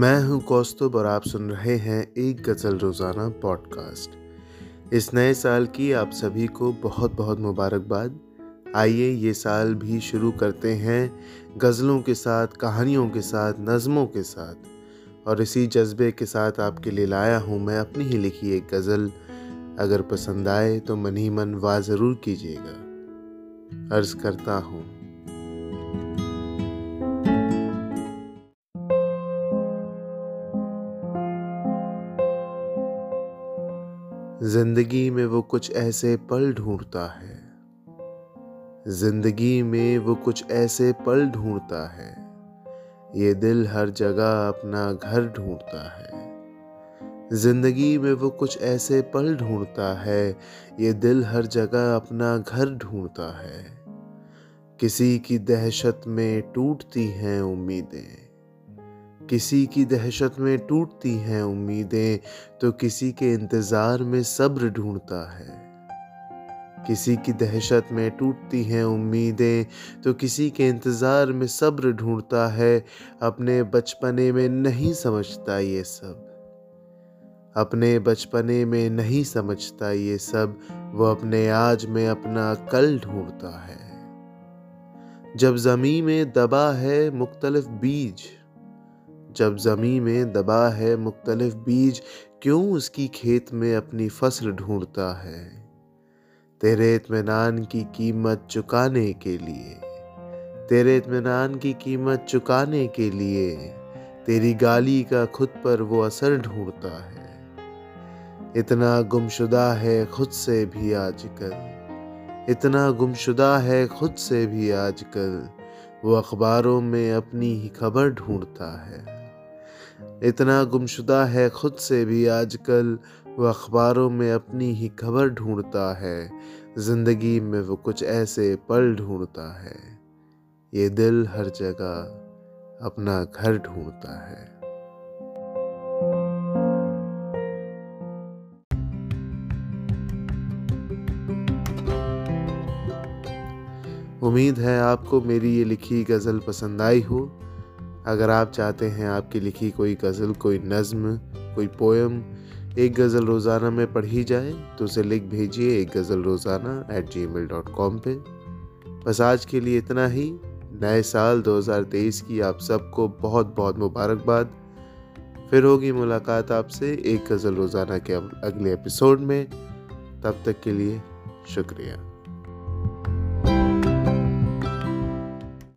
मैं हूँ कौस्तुभ और आप सुन रहे हैं एक गज़ल रोज़ाना पॉडकास्ट इस नए साल की आप सभी को बहुत बहुत मुबारकबाद। आइए, ये साल भी शुरू करते हैं गज़लों के साथ, कहानियों के साथ, नज़मों के साथ। और इसी जज्बे के साथ आपके लिए लाया हूँ मैं अपनी ही लिखी एक गज़ल। अगर पसंद आए तो मन ही मन वाह ज़रूर कीजिएगा। अर्ज़ करता हूँ। ज़िंदगी में वो कुछ ऐसे पल ढूंढता है। ज़िंदगी में वो कुछ ऐसे पल ढूंढता है। ये दिल हर जगह अपना घर ढूंढता है। ज़िंदगी में वो कुछ ऐसे पल ढूंढता है। ये दिल हर जगह अपना घर ढूंढता है। किसी की दहशत में टूटती हैं उम्मीदें। किसी की दहशत में टूटती हैं उम्मीदें तो किसी के इंतज़ार में सब्र ढूंढता है। किसी की दहशत में टूटती हैं उम्मीदें तो किसी के इंतज़ार में सब्र ढूंढता है। अपने बचपने में नहीं समझता ये सब। अपने बचपने में नहीं समझता ये सब। वो अपने आज में अपना कल ढूंढता है। जब ज़मी में दबा है मुख्तलिफ़ बीज जब ज़मी में दबा है मुख्तलिफ़ बीज, क्यों उसकी खेत में अपनी फ़सल ढूंढता है? तेरे इतमान की कीमत चुकाने के लिए, तेरे इतमान की कीमत चुकाने के लिए, तेरी गाली का खुद पर वो असर ढूंढता है। इतना गुमशुदा है खुद से भी आजकल, इतना गुमशुदा है खुद से भी आजकल, वो अखबारों में अपनी ही खबर ढूंढता है। इतना गुमशुदा है खुद से भी आजकल, वो अखबारों में अपनी ही खबर ढूंढता है। ज़िंदगी में वो कुछ ऐसे पल ढूंढता है। ये दिल हर जगह अपना घर ढूंढता है। उम्मीद है आपको मेरी ये लिखी गज़ल पसंद आई हो। अगर आप चाहते हैं आपकी लिखी कोई गज़ल, कोई नज़म, कोई पोएम एक गज़ल रोज़ाना में पढ़ी जाए तो उसे लिख भेजिए एक गज़ल रोज़ाना at ji mail dot com पर बस आज के लिए इतना ही। नए साल 2023 की आप सबको बहुत बहुत मुबारकबाद। फिर होगी मुलाकात आपसे एक गज़ल रोज़ाना के अगले एपिसोड में। तब तक के लिए शुक्रिया।